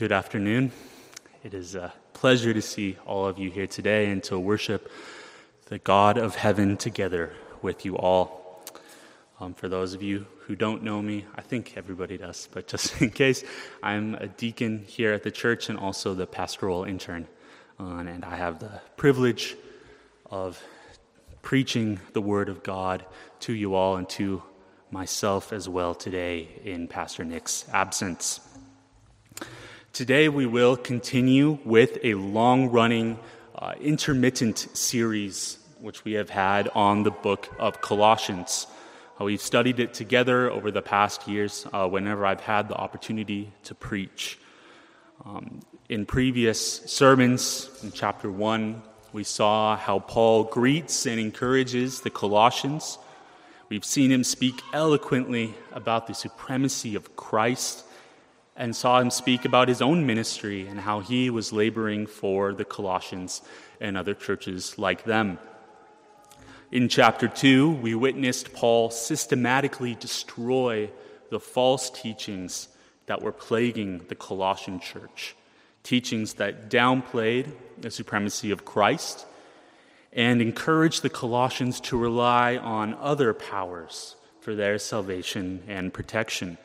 Good afternoon. It is a pleasure to see all of you here today and to worship the God of heaven together with you all. Um, for those of you who don't know me, I think everybody does, but just in case, I'm a deacon here at the church and also the pastoral intern. Uh, and I have the privilege of preaching the Word of God to you all and to myself as well today in Pastor Nick's absence. Today, we will continue with a long running, uh, intermittent series which we have had on the book of Colossians. Uh, we've studied it together over the past years uh, whenever I've had the opportunity to preach. Um, in previous sermons, in chapter 1, we saw how Paul greets and encourages the Colossians. We've seen him speak eloquently about the supremacy of Christ and saw him speak about his own ministry and how he was laboring for the Colossians and other churches like them. In chapter 2, we witnessed Paul systematically destroy the false teachings that were plaguing the Colossian church, teachings that downplayed the supremacy of Christ and encouraged the Colossians to rely on other powers for their salvation and protection.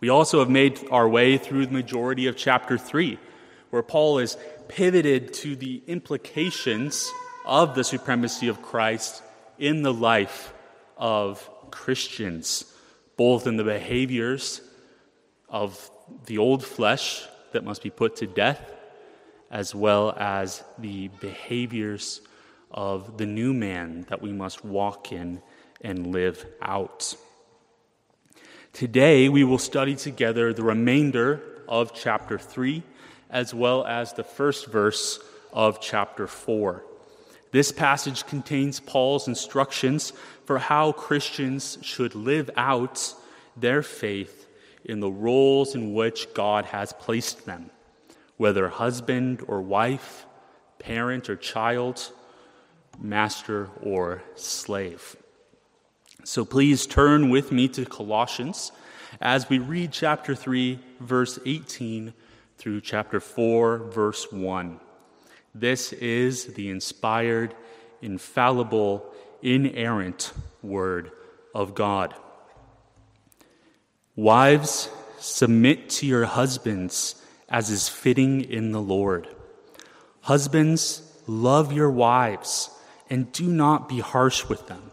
We also have made our way through the majority of chapter 3, where Paul is pivoted to the implications of the supremacy of Christ in the life of Christians, both in the behaviors of the old flesh that must be put to death, as well as the behaviors of the new man that we must walk in and live out. Today, we will study together the remainder of chapter 3, as well as the first verse of chapter 4. This passage contains Paul's instructions for how Christians should live out their faith in the roles in which God has placed them, whether husband or wife, parent or child, master or slave. So please turn with me to Colossians as we read chapter 3, verse 18 through chapter 4, verse 1. This is the inspired, infallible, inerrant Word of God. Wives, submit to your husbands as is fitting in the Lord. Husbands, love your wives and do not be harsh with them.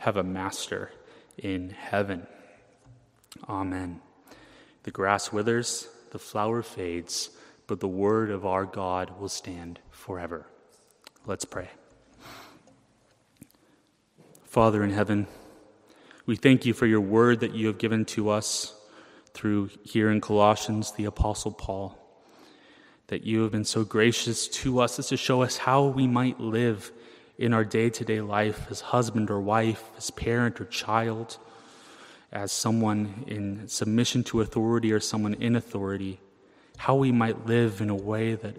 have a master in heaven. Amen. The grass withers, the flower fades, but the word of our God will stand forever. Let's pray. Father in heaven, we thank you for your word that you have given to us through here in Colossians, the Apostle Paul, that you have been so gracious to us as to show us how we might live in our day to day life as husband or wife, as parent or child, as someone in submission to authority or someone in authority, how we might live in a way that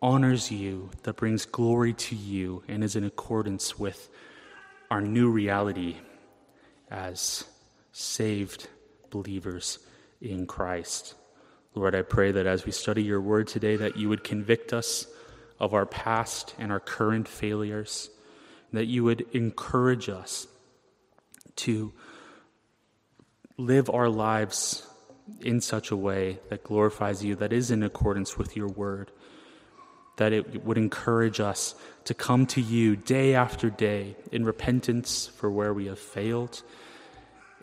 honors you, that brings glory to you, and is in accordance with our new reality as saved believers in Christ. Lord, I pray that as we study your word today, that you would convict us of our past and our current failures, that you would encourage us to live our lives in such a way that glorifies you, that is in accordance with your word, that it would encourage us to come to you day after day in repentance for where we have failed,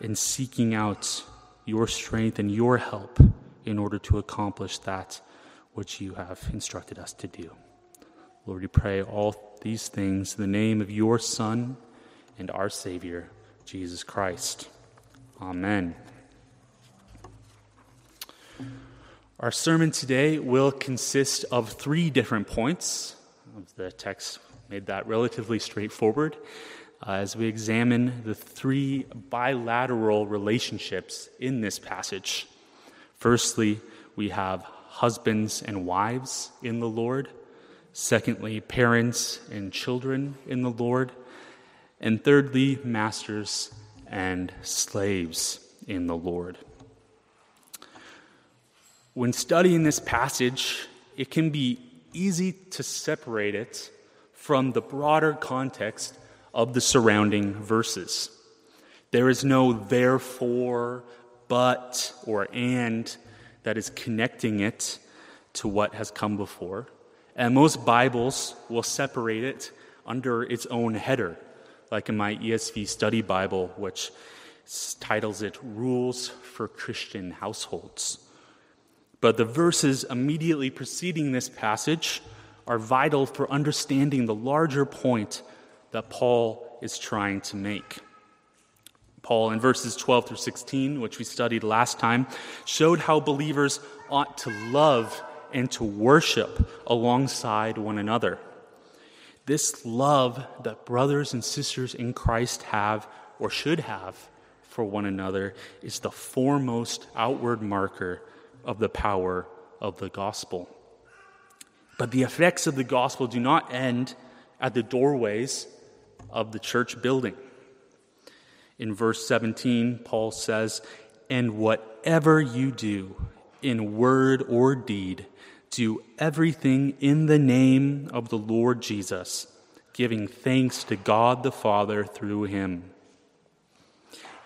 in seeking out your strength and your help in order to accomplish that which you have instructed us to do. Lord, we pray all these things in the name of your Son and our Savior, Jesus Christ. Amen. Our sermon today will consist of three different points. The text made that relatively straightforward uh, as we examine the three bilateral relationships in this passage. Firstly, we have husbands and wives in the Lord. Secondly, parents and children in the Lord. And thirdly, masters and slaves in the Lord. When studying this passage, it can be easy to separate it from the broader context of the surrounding verses. There is no therefore, but, or and that is connecting it to what has come before. And most Bibles will separate it under its own header, like in my ESV study Bible, which titles it Rules for Christian Households. But the verses immediately preceding this passage are vital for understanding the larger point that Paul is trying to make. Paul, in verses 12 through 16, which we studied last time, showed how believers ought to love and to worship alongside one another. This love that brothers and sisters in Christ have or should have for one another is the foremost outward marker of the power of the gospel. But the effects of the gospel do not end at the doorways of the church building. In verse 17, Paul says, And whatever you do, in word or deed, do everything in the name of the Lord Jesus, giving thanks to God the Father through him.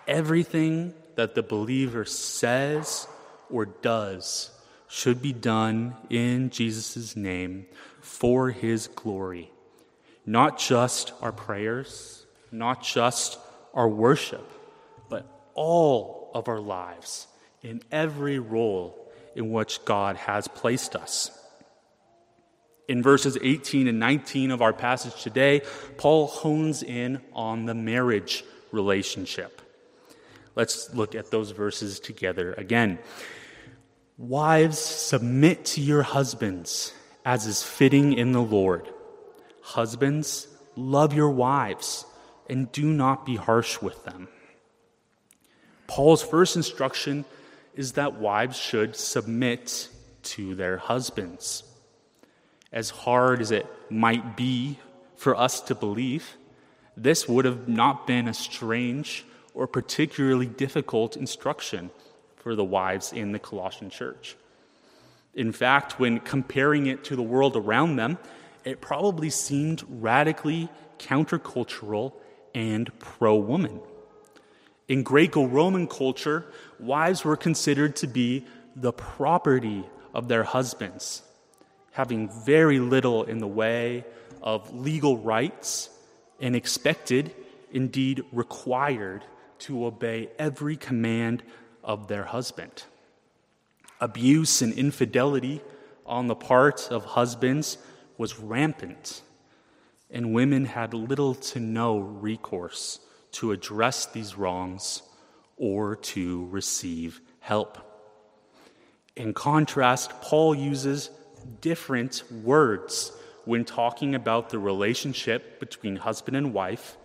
Everything that the believer says or does should be done in Jesus' name for his glory. Not just our prayers, not just our worship, but all of our lives in every role in which God has placed us. In verses 18 and 19 of our passage today, Paul hones in on the marriage relationship. Let's look at those verses together again. Wives, submit to your husbands as is fitting in the Lord. Husbands, love your wives and do not be harsh with them. Paul's first instruction is that wives should submit to their husbands. As hard as it might be for us to believe, this would have not been a strange or particularly difficult instruction for the wives in the Colossian church. In fact, when comparing it to the world around them, it probably seemed radically countercultural and pro woman. In Greco Roman culture, wives were considered to be the property of their husbands, having very little in the way of legal rights and expected, indeed required, to obey every command of their husband. Abuse and infidelity on the part of husbands was rampant, and women had little to no recourse to address these wrongs or to receive help. In contrast, Paul uses different words when talking about the relationship between husband and wife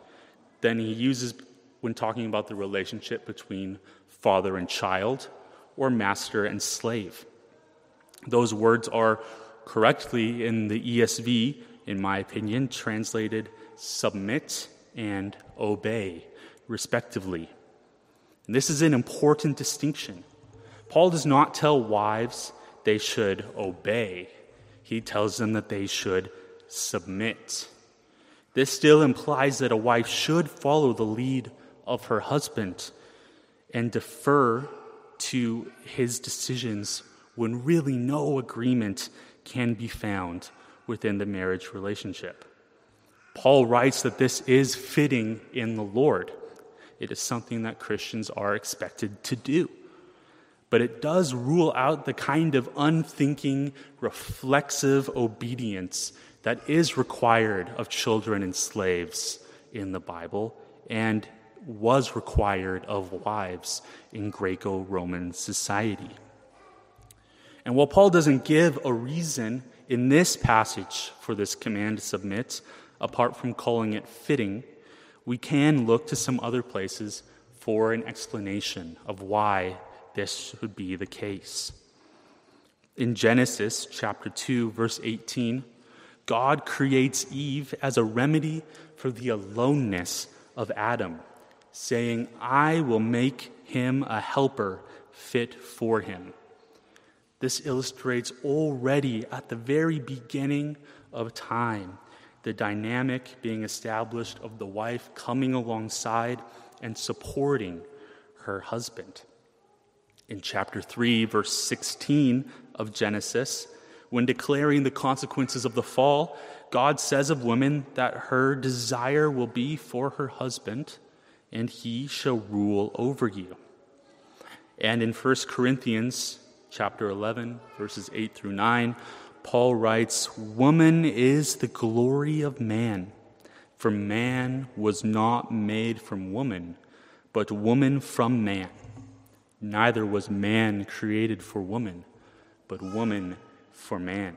than he uses when talking about the relationship between father and child, or master and slave. Those words are correctly in the ESV, in my opinion, translated submit and obey, respectively. And this is an important distinction. Paul does not tell wives they should obey, he tells them that they should submit. This still implies that a wife should follow the lead of her husband and defer to his decisions when really no agreement can be found within the marriage relationship. Paul writes that this is fitting in the Lord. It is something that Christians are expected to do. But it does rule out the kind of unthinking, reflexive obedience that is required of children and slaves in the Bible and was required of wives in Greco Roman society. And while Paul doesn't give a reason in this passage for this command to submit, apart from calling it fitting, we can look to some other places for an explanation of why this would be the case. In Genesis chapter 2, verse 18, God creates Eve as a remedy for the aloneness of Adam, saying, I will make him a helper fit for him. This illustrates already at the very beginning of time the dynamic being established of the wife coming alongside and supporting her husband. In chapter 3, verse 16 of Genesis, when declaring the consequences of the fall, God says of women that her desire will be for her husband, and he shall rule over you. And in 1 Corinthians chapter 11, verses 8 through 9, Paul writes, Woman is the glory of man, for man was not made from woman, but woman from man. Neither was man created for woman, but woman for man.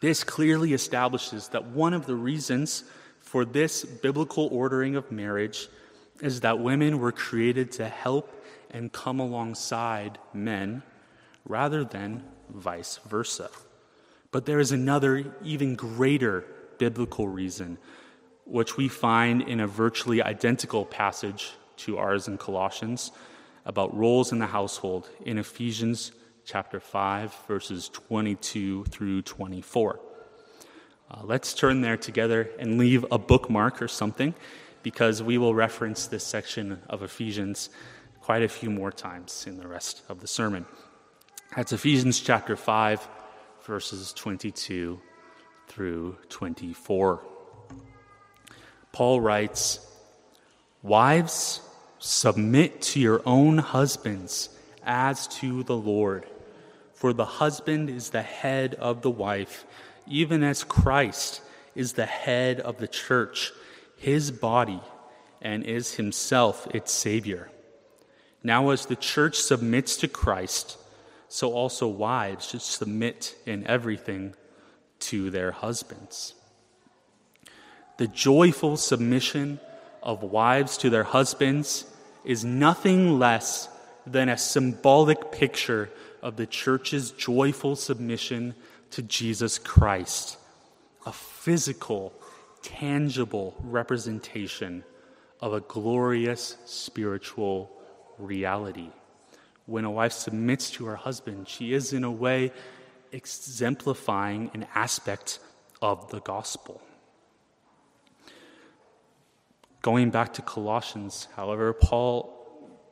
This clearly establishes that one of the reasons for this biblical ordering of marriage is that women were created to help and come alongside men rather than vice versa. But there is another, even greater biblical reason, which we find in a virtually identical passage to ours in Colossians about roles in the household in Ephesians chapter 5, verses 22 through 24. Uh, let's turn there together and leave a bookmark or something because we will reference this section of Ephesians quite a few more times in the rest of the sermon. That's Ephesians chapter 5, verses 22 through 24. Paul writes, Wives, submit to your own husbands as to the Lord. For the husband is the head of the wife, even as Christ is the head of the church, his body, and is himself its Savior. Now, as the church submits to Christ, so also wives should submit in everything to their husbands. The joyful submission of wives to their husbands is nothing less than a symbolic picture of the church's joyful submission to Jesus Christ, a physical, tangible representation of a glorious spiritual reality when a wife submits to her husband, she is in a way exemplifying an aspect of the gospel. Going back to Colossians, however, Paul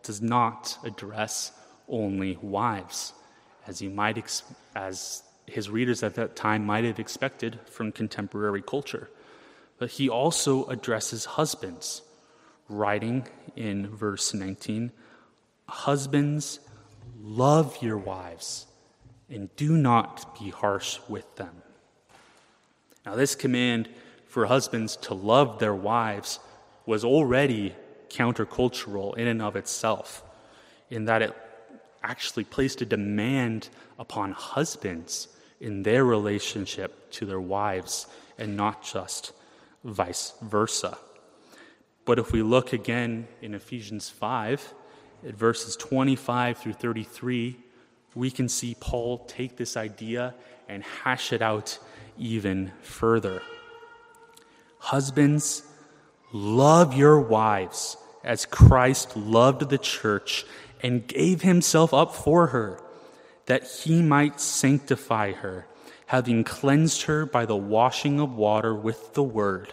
does not address only wives, as he might ex- as his readers at that time might have expected from contemporary culture. But he also addresses husbands, writing in verse 19, Husbands, Love your wives and do not be harsh with them. Now, this command for husbands to love their wives was already countercultural in and of itself, in that it actually placed a demand upon husbands in their relationship to their wives and not just vice versa. But if we look again in Ephesians 5, at verses 25 through 33, we can see Paul take this idea and hash it out even further. Husbands, love your wives as Christ loved the church and gave himself up for her, that he might sanctify her, having cleansed her by the washing of water with the word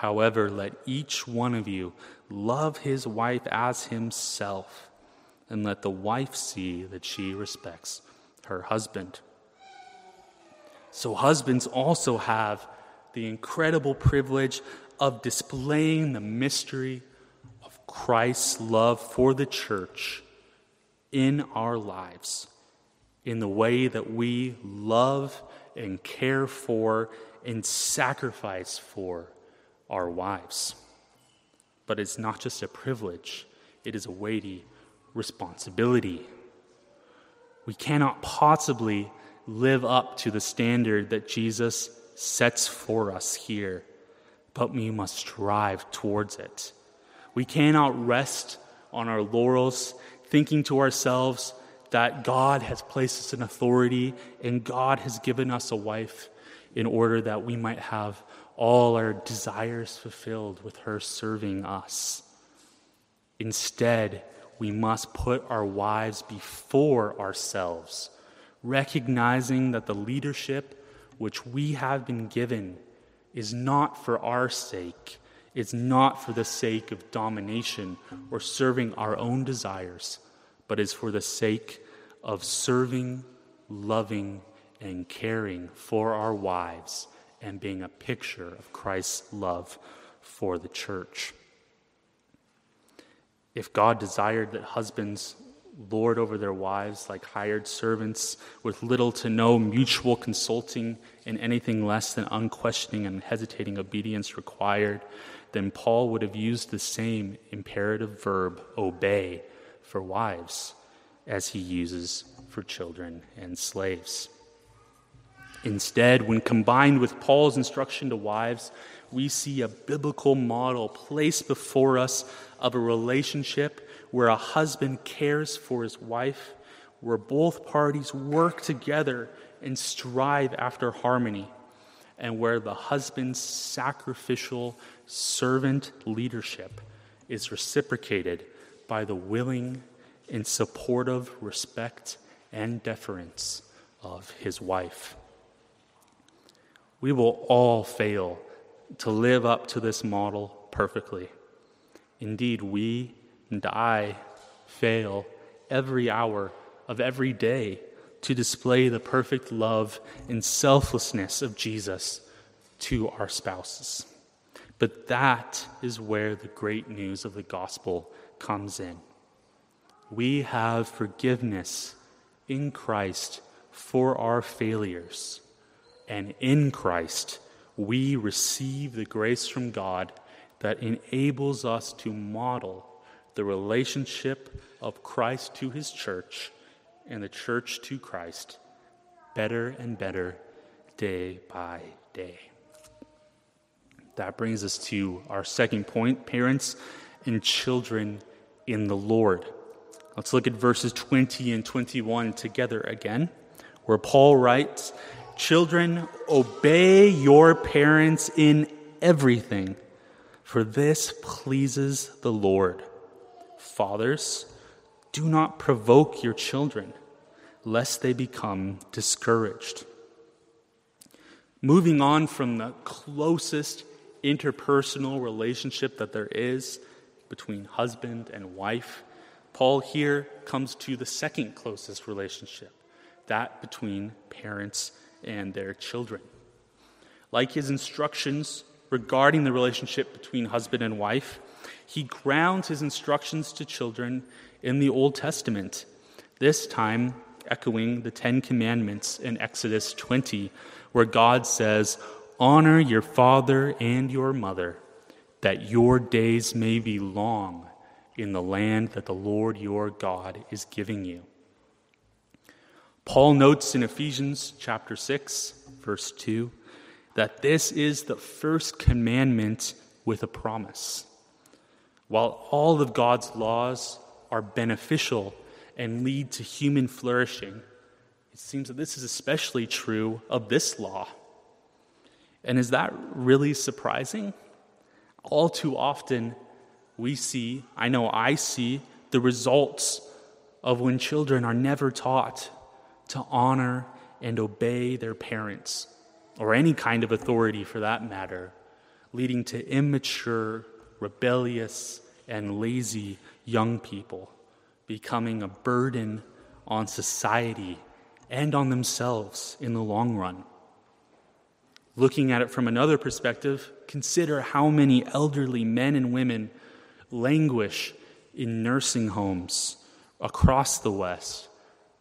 However, let each one of you love his wife as himself and let the wife see that she respects her husband. So, husbands also have the incredible privilege of displaying the mystery of Christ's love for the church in our lives, in the way that we love and care for and sacrifice for our wives. But it's not just a privilege, it is a weighty responsibility. We cannot possibly live up to the standard that Jesus sets for us here, but we must strive towards it. We cannot rest on our laurels, thinking to ourselves that God has placed us in authority and God has given us a wife in order that we might have all our desires fulfilled with her serving us. Instead, we must put our wives before ourselves, recognizing that the leadership which we have been given is not for our sake, it's not for the sake of domination or serving our own desires, but is for the sake of serving, loving, and caring for our wives and being a picture of Christ's love for the church. If God desired that husbands lord over their wives like hired servants with little to no mutual consulting and anything less than unquestioning and hesitating obedience required, then Paul would have used the same imperative verb, obey, for wives as he uses for children and slaves. Instead, when combined with Paul's instruction to wives, we see a biblical model placed before us of a relationship where a husband cares for his wife, where both parties work together and strive after harmony, and where the husband's sacrificial servant leadership is reciprocated by the willing and supportive respect and deference of his wife. We will all fail to live up to this model perfectly. Indeed, we and I fail every hour of every day to display the perfect love and selflessness of Jesus to our spouses. But that is where the great news of the gospel comes in. We have forgiveness in Christ for our failures, and in Christ we receive the grace from God that enables us to model the relationship of Christ to his church and the church to Christ better and better day by day. That brings us to our second point parents and children in the Lord. Let's look at verses 20 and 21 together again, where Paul writes, Children, obey your parents in everything, for this pleases the Lord. Fathers, do not provoke your children, lest they become discouraged. Moving on from the closest interpersonal relationship that there is between husband and wife, Paul here comes to the second closest relationship, that between parents and their children. Like his instructions regarding the relationship between husband and wife, he grounds his instructions to children in the Old Testament, this time echoing the Ten Commandments in Exodus 20, where God says, Honor your father and your mother, that your days may be long in the land that the Lord your God is giving you. Paul notes in Ephesians chapter 6, verse 2, that this is the first commandment with a promise. While all of God's laws are beneficial and lead to human flourishing, it seems that this is especially true of this law. And is that really surprising? All too often, we see, I know I see, the results of when children are never taught to honor and obey their parents, or any kind of authority for that matter, leading to immature, rebellious, and lazy young people becoming a burden on society and on themselves in the long run. Looking at it from another perspective, consider how many elderly men and women languish in nursing homes across the West,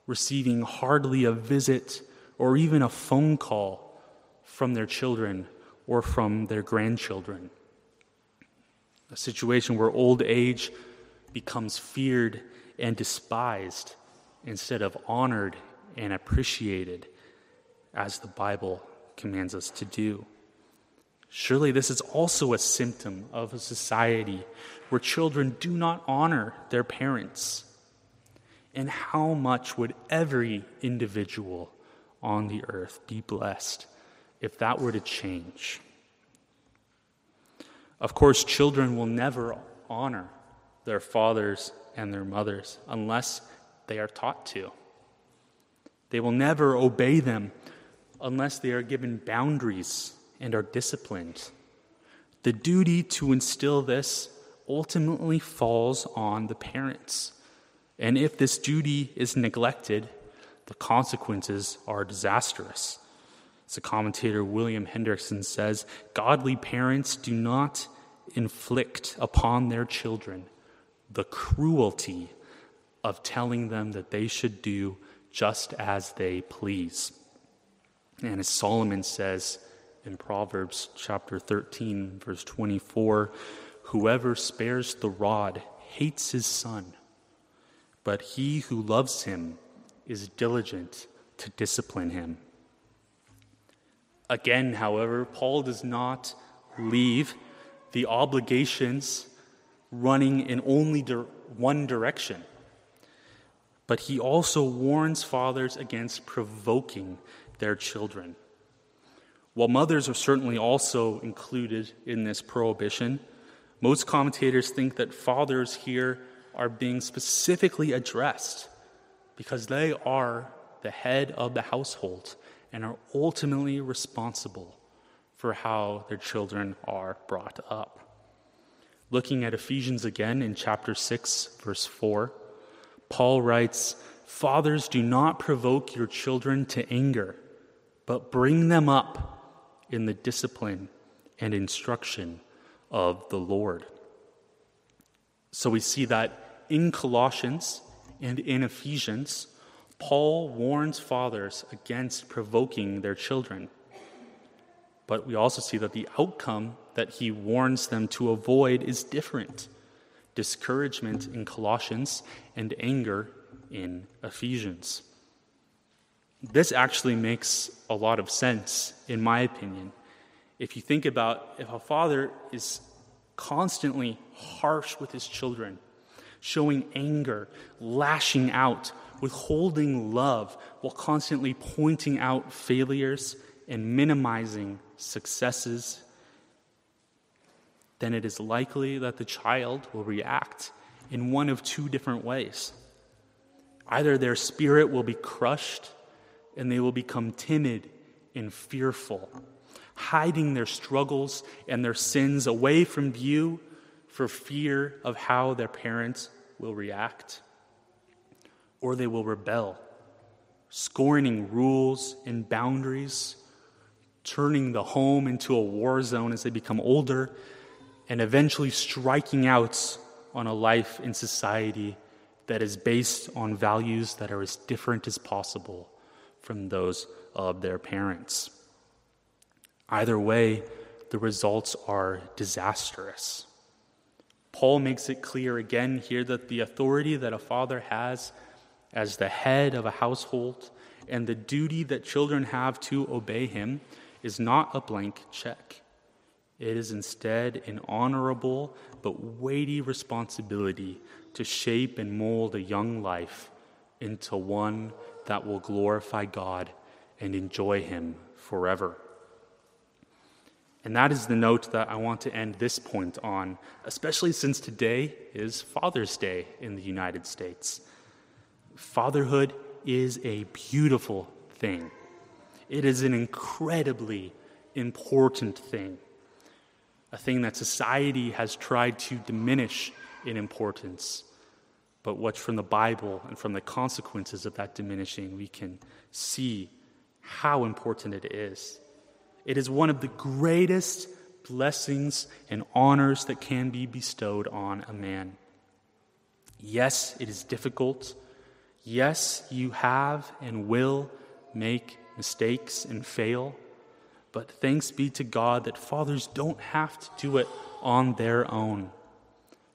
receiving hardly a visit or even a phone call from their children or from their grandchildren. A situation where old age becomes feared and despised instead of honored and appreciated as the Bible commands us to do. Surely this is also a symptom of a society where children do not honor their parents. And how much would every individual on the earth be blessed if that were to change? Of course, children will never honor their fathers and their mothers unless they are taught to. They will never obey them unless they are given boundaries and are disciplined. The duty to instill this ultimately falls on the parents. And if this duty is neglected, the consequences are disastrous. As the commentator William Hendriksen says, godly parents do not inflict upon their children the cruelty of telling them that they should do just as they please. And as Solomon says in Proverbs chapter 13, verse 24, whoever spares the rod hates his son, but he who loves him is diligent to discipline him. Again, however, Paul does not leave the obligations running in only one direction. But he also warns fathers against provoking their children. While mothers are certainly also included in this prohibition, most commentators think that fathers here are being specifically addressed because they are the head of the household and are ultimately responsible for how their children are brought up. Looking at Ephesians again in chapter 6, verse 4, Paul writes, Fathers, do not provoke your children to anger, but bring them up in the discipline and instruction of the Lord. So we see that in Colossians and in Ephesians, Paul warns fathers against provoking their children. But we also see that the outcome that he warns them to avoid is different discouragement in Colossians and anger in Ephesians. This actually makes a lot of sense, in my opinion. If you think about if a father is constantly harsh with his children, showing anger, lashing out, withholding love, while constantly pointing out failures and minimizing successes, then it is likely that the child will react in one of two different ways. Either their spirit will be crushed and they will become timid and fearful, hiding their struggles and their sins away from view for fear of how their parents will react. Or they will rebel, scorning rules and boundaries turning the home into a war zone as they become older, and eventually striking out on a life in society that is based on values that are as different as possible from those of their parents. Either way, the results are disastrous. Paul makes it clear again here that the authority that a father has as the head of a household and the duty that children have to obey him is not a blank check. It is instead an honorable but weighty responsibility to shape and mold a young life into one that will glorify God and enjoy Him forever. And that is the note that I want to end this point on, especially since today is Father's Day in the United States. Fatherhood is a beautiful thing, it is an incredibly important thing, a thing that society has tried to diminish in importance. But what from the Bible and from the consequences of that diminishing, we can see how important it is. It is one of the greatest blessings and honors that can be bestowed on a man. Yes, it is difficult. Yes, you have and will make mistakes and fail. But thanks be to God that fathers don't have to do it on their own.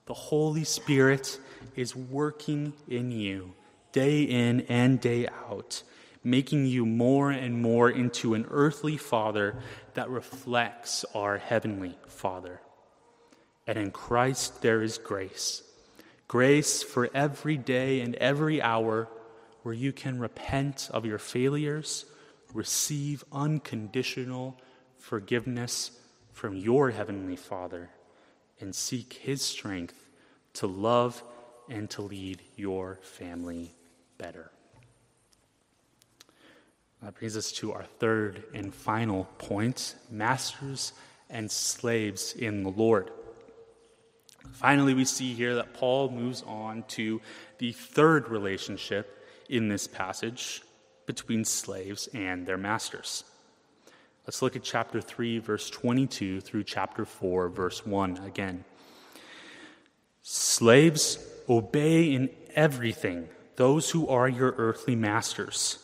The Holy Spirit is working in you day in and day out making you more and more into an earthly Father that reflects our heavenly Father. And in Christ there is grace grace for every day and every hour where you can repent of your failures, receive unconditional forgiveness from your heavenly Father, and seek His strength to love and to lead your family better. That brings us to our third and final point masters and slaves in the Lord. Finally, we see here that Paul moves on to the third relationship in this passage between slaves and their masters. Let's look at chapter 3, verse 22 through chapter 4, verse 1 again. Slaves, obey in everything those who are your earthly masters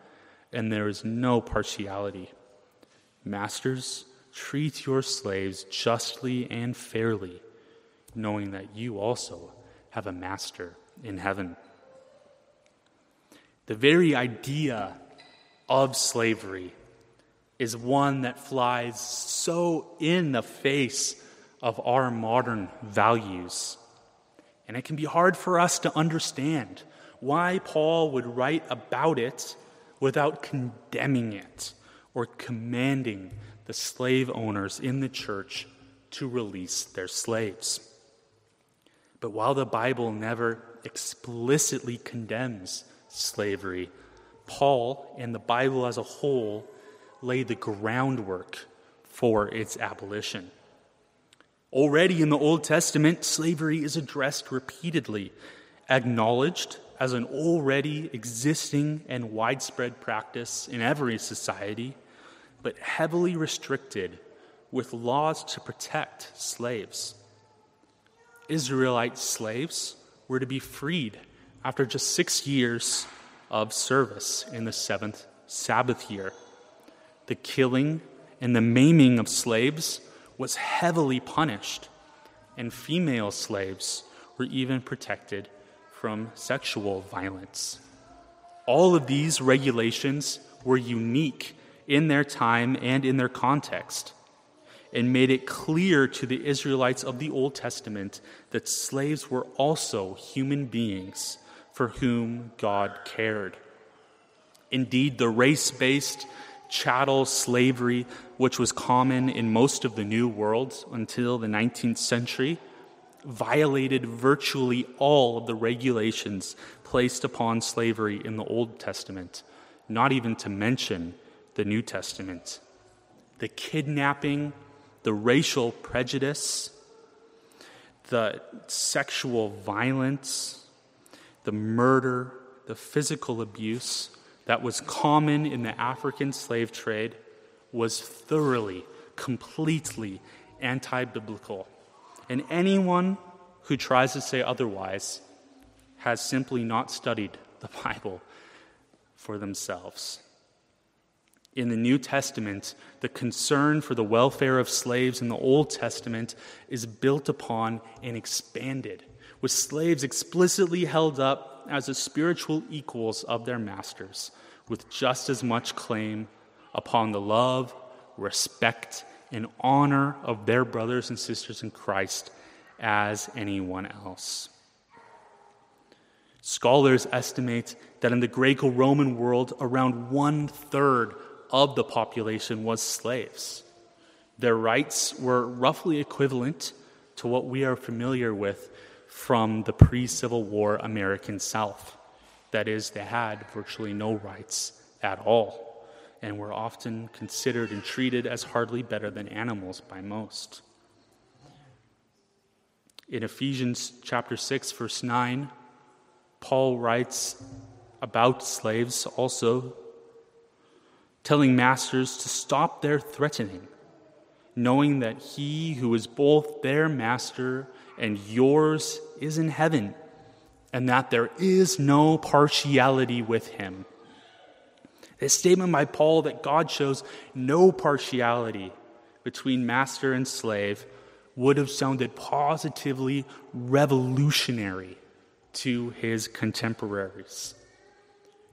and there is no partiality. Masters, treat your slaves justly and fairly, knowing that you also have a master in heaven. The very idea of slavery is one that flies so in the face of our modern values. And it can be hard for us to understand why Paul would write about it without condemning it or commanding the slave owners in the church to release their slaves. But while the Bible never explicitly condemns slavery, Paul and the Bible as a whole lay the groundwork for its abolition. Already in the Old Testament, slavery is addressed repeatedly, acknowledged as an already existing and widespread practice in every society, but heavily restricted with laws to protect slaves. Israelite slaves were to be freed after just six years of service in the seventh Sabbath year. The killing and the maiming of slaves was heavily punished, and female slaves were even protected from sexual violence. All of these regulations were unique in their time and in their context and made it clear to the Israelites of the Old Testament that slaves were also human beings for whom God cared. Indeed, the race based chattel slavery, which was common in most of the New World until the 19th century, violated virtually all of the regulations placed upon slavery in the Old Testament, not even to mention the New Testament. The kidnapping, the racial prejudice, the sexual violence, the murder, the physical abuse that was common in the African slave trade was thoroughly, completely anti biblical. And anyone who tries to say otherwise has simply not studied the Bible for themselves. In the New Testament, the concern for the welfare of slaves in the Old Testament is built upon and expanded, with slaves explicitly held up as the spiritual equals of their masters, with just as much claim upon the love, respect, and honor of their brothers and sisters in Christ as anyone else. Scholars estimate that in the Greco Roman world, around one third of the population was slaves. Their rights were roughly equivalent to what we are familiar with from the pre Civil War American South. That is, they had virtually no rights at all and were often considered and treated as hardly better than animals by most. In Ephesians chapter 6 verse 9, Paul writes about slaves also telling masters to stop their threatening, knowing that he who is both their master and yours is in heaven, and that there is no partiality with him. This statement by Paul that God shows no partiality between master and slave would have sounded positively revolutionary to his contemporaries.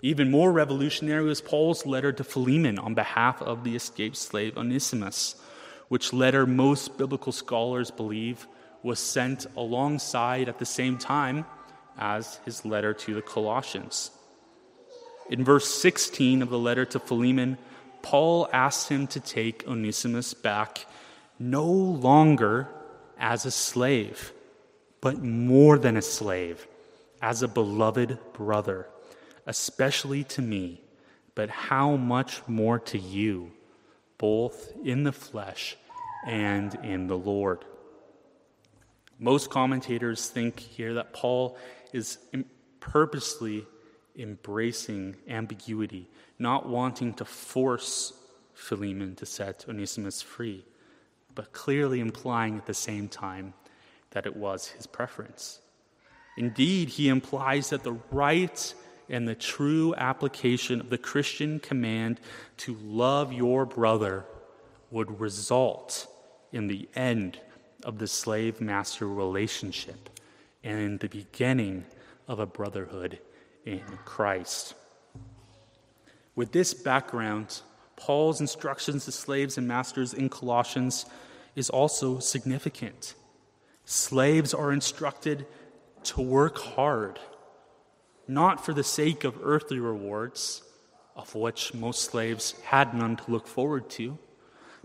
Even more revolutionary was Paul's letter to Philemon on behalf of the escaped slave Onesimus, which letter most biblical scholars believe was sent alongside at the same time as his letter to the Colossians. In verse 16 of the letter to Philemon, Paul asks him to take Onesimus back no longer as a slave, but more than a slave, as a beloved brother especially to me, but how much more to you, both in the flesh and in the Lord. Most commentators think here that Paul is purposely embracing ambiguity, not wanting to force Philemon to set Onesimus free, but clearly implying at the same time that it was his preference. Indeed, he implies that the right and the true application of the Christian command to love your brother would result in the end of the slave master relationship and in the beginning of a brotherhood in Christ. With this background, Paul's instructions to slaves and masters in Colossians is also significant. Slaves are instructed to work hard not for the sake of earthly rewards, of which most slaves had none to look forward to,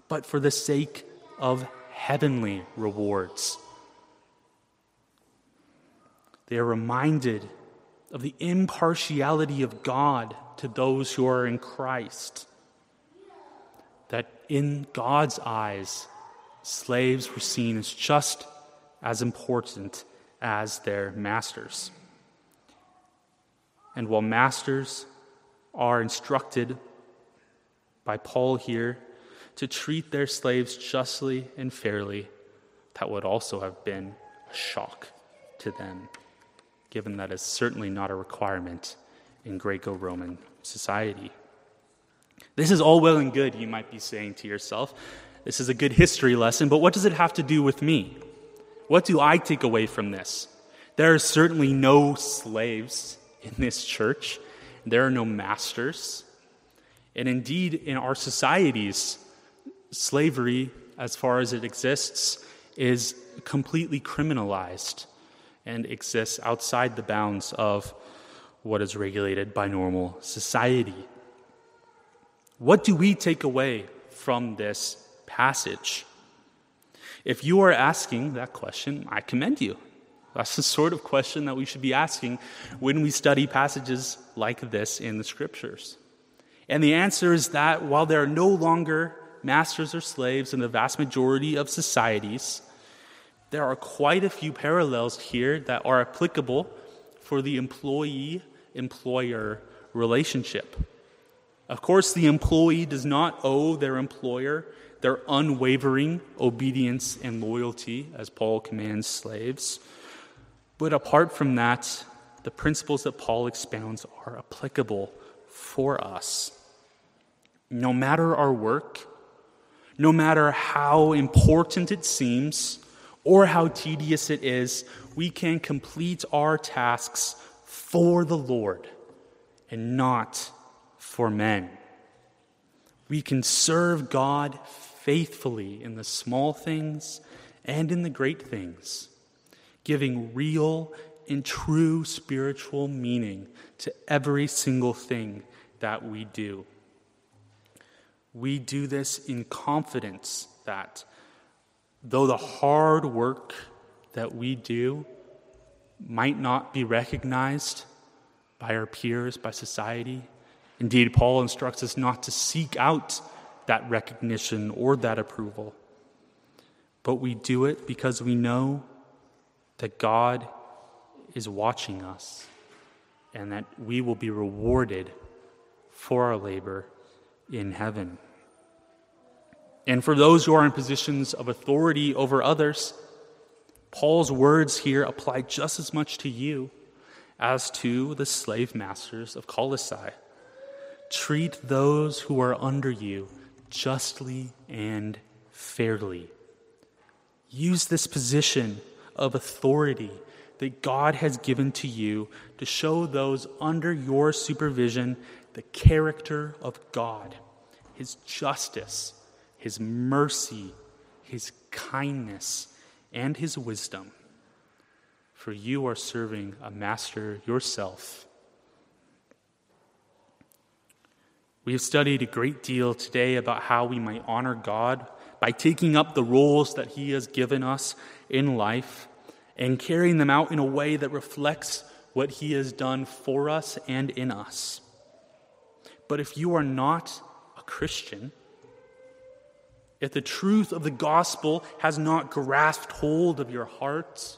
but for the sake of heavenly rewards. They are reminded of the impartiality of God to those who are in Christ. That in God's eyes, slaves were seen as just as important as their masters. And while masters are instructed by Paul here to treat their slaves justly and fairly, that would also have been a shock to them, given that is certainly not a requirement in Greco Roman society. This is all well and good, you might be saying to yourself. This is a good history lesson, but what does it have to do with me? What do I take away from this? There are certainly no slaves in this church. There are no masters. And indeed, in our societies, slavery, as far as it exists, is completely criminalized and exists outside the bounds of what is regulated by normal society. What do we take away from this passage? If you are asking that question, I commend you. That's the sort of question that we should be asking when we study passages like this in the scriptures. And the answer is that while there are no longer masters or slaves in the vast majority of societies, there are quite a few parallels here that are applicable for the employee employer relationship. Of course, the employee does not owe their employer their unwavering obedience and loyalty, as Paul commands slaves. But apart from that, the principles that Paul expounds are applicable for us. No matter our work, no matter how important it seems or how tedious it is, we can complete our tasks for the Lord and not for men. We can serve God faithfully in the small things and in the great things, giving real and true spiritual meaning to every single thing that we do. We do this in confidence that though the hard work that we do might not be recognized by our peers, by society, indeed, Paul instructs us not to seek out that recognition or that approval. But we do it because we know that God is watching us and that we will be rewarded for our labor in heaven. And for those who are in positions of authority over others, Paul's words here apply just as much to you as to the slave masters of Colossae. Treat those who are under you justly and fairly. Use this position of authority that God has given to you to show those under your supervision the character of God, His justice, His mercy, His kindness, and His wisdom. For you are serving a master yourself We have studied a great deal today about how we might honor God by taking up the roles that He has given us in life and carrying them out in a way that reflects what He has done for us and in us. But if you are not a Christian, if the truth of the gospel has not grasped hold of your hearts,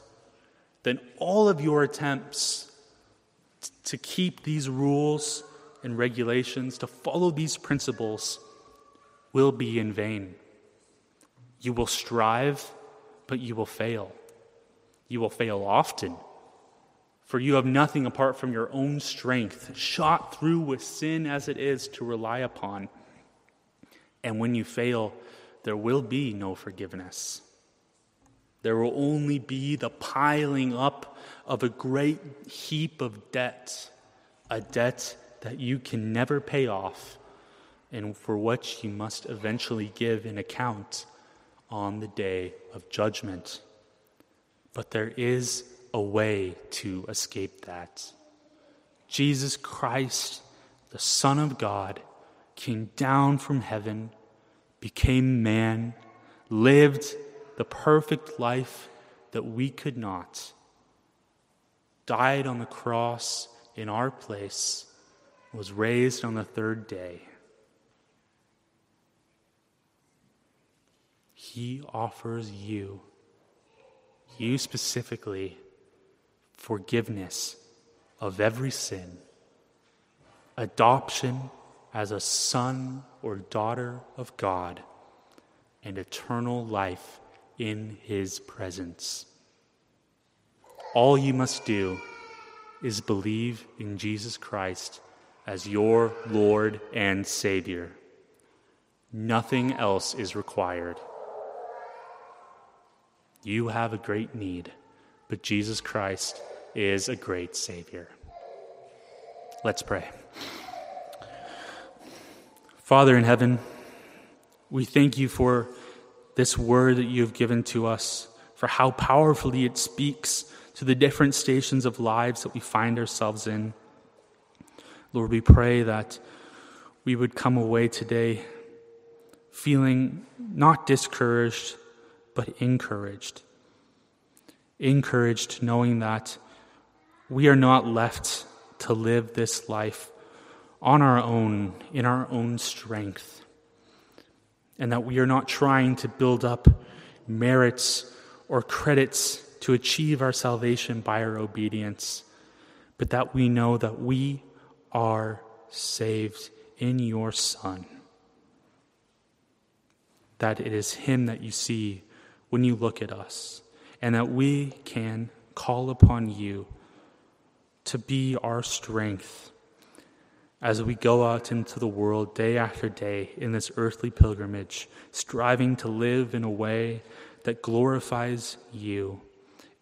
then all of your attempts to keep these rules and regulations, to follow these principles, will be in vain. You will strive, but you will fail. You will fail often, for you have nothing apart from your own strength, shot through with sin as it is, to rely upon. And when you fail, there will be no forgiveness. There will only be the piling up of a great heap of debt, a debt that you can never pay off and for which you must eventually give an account on the day of judgment. But there is a way to escape that. Jesus Christ, the Son of God, came down from heaven, became man, lived the perfect life that we could not, died on the cross in our place was raised on the third day. He offers you, you specifically, forgiveness of every sin, adoption as a son or daughter of God, and eternal life in His presence. All you must do is believe in Jesus Christ as your Lord and Savior. Nothing else is required. You have a great need, but Jesus Christ is a great Savior. Let's pray. Father in heaven, we thank you for this word that you have given to us, for how powerfully it speaks to the different stations of lives that we find ourselves in. Lord, we pray that we would come away today feeling not discouraged, but encouraged. Encouraged knowing that we are not left to live this life on our own, in our own strength, and that we are not trying to build up merits or credits to achieve our salvation by our obedience, but that we know that we are saved in your Son. That it is Him that you see when you look at us, and that we can call upon you to be our strength as we go out into the world day after day in this earthly pilgrimage, striving to live in a way that glorifies you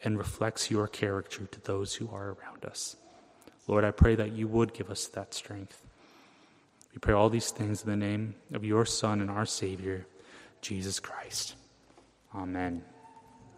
and reflects your character to those who are around us. Lord, I pray that you would give us that strength. We pray all these things in the name of your Son and our Savior, Jesus Christ. Amen.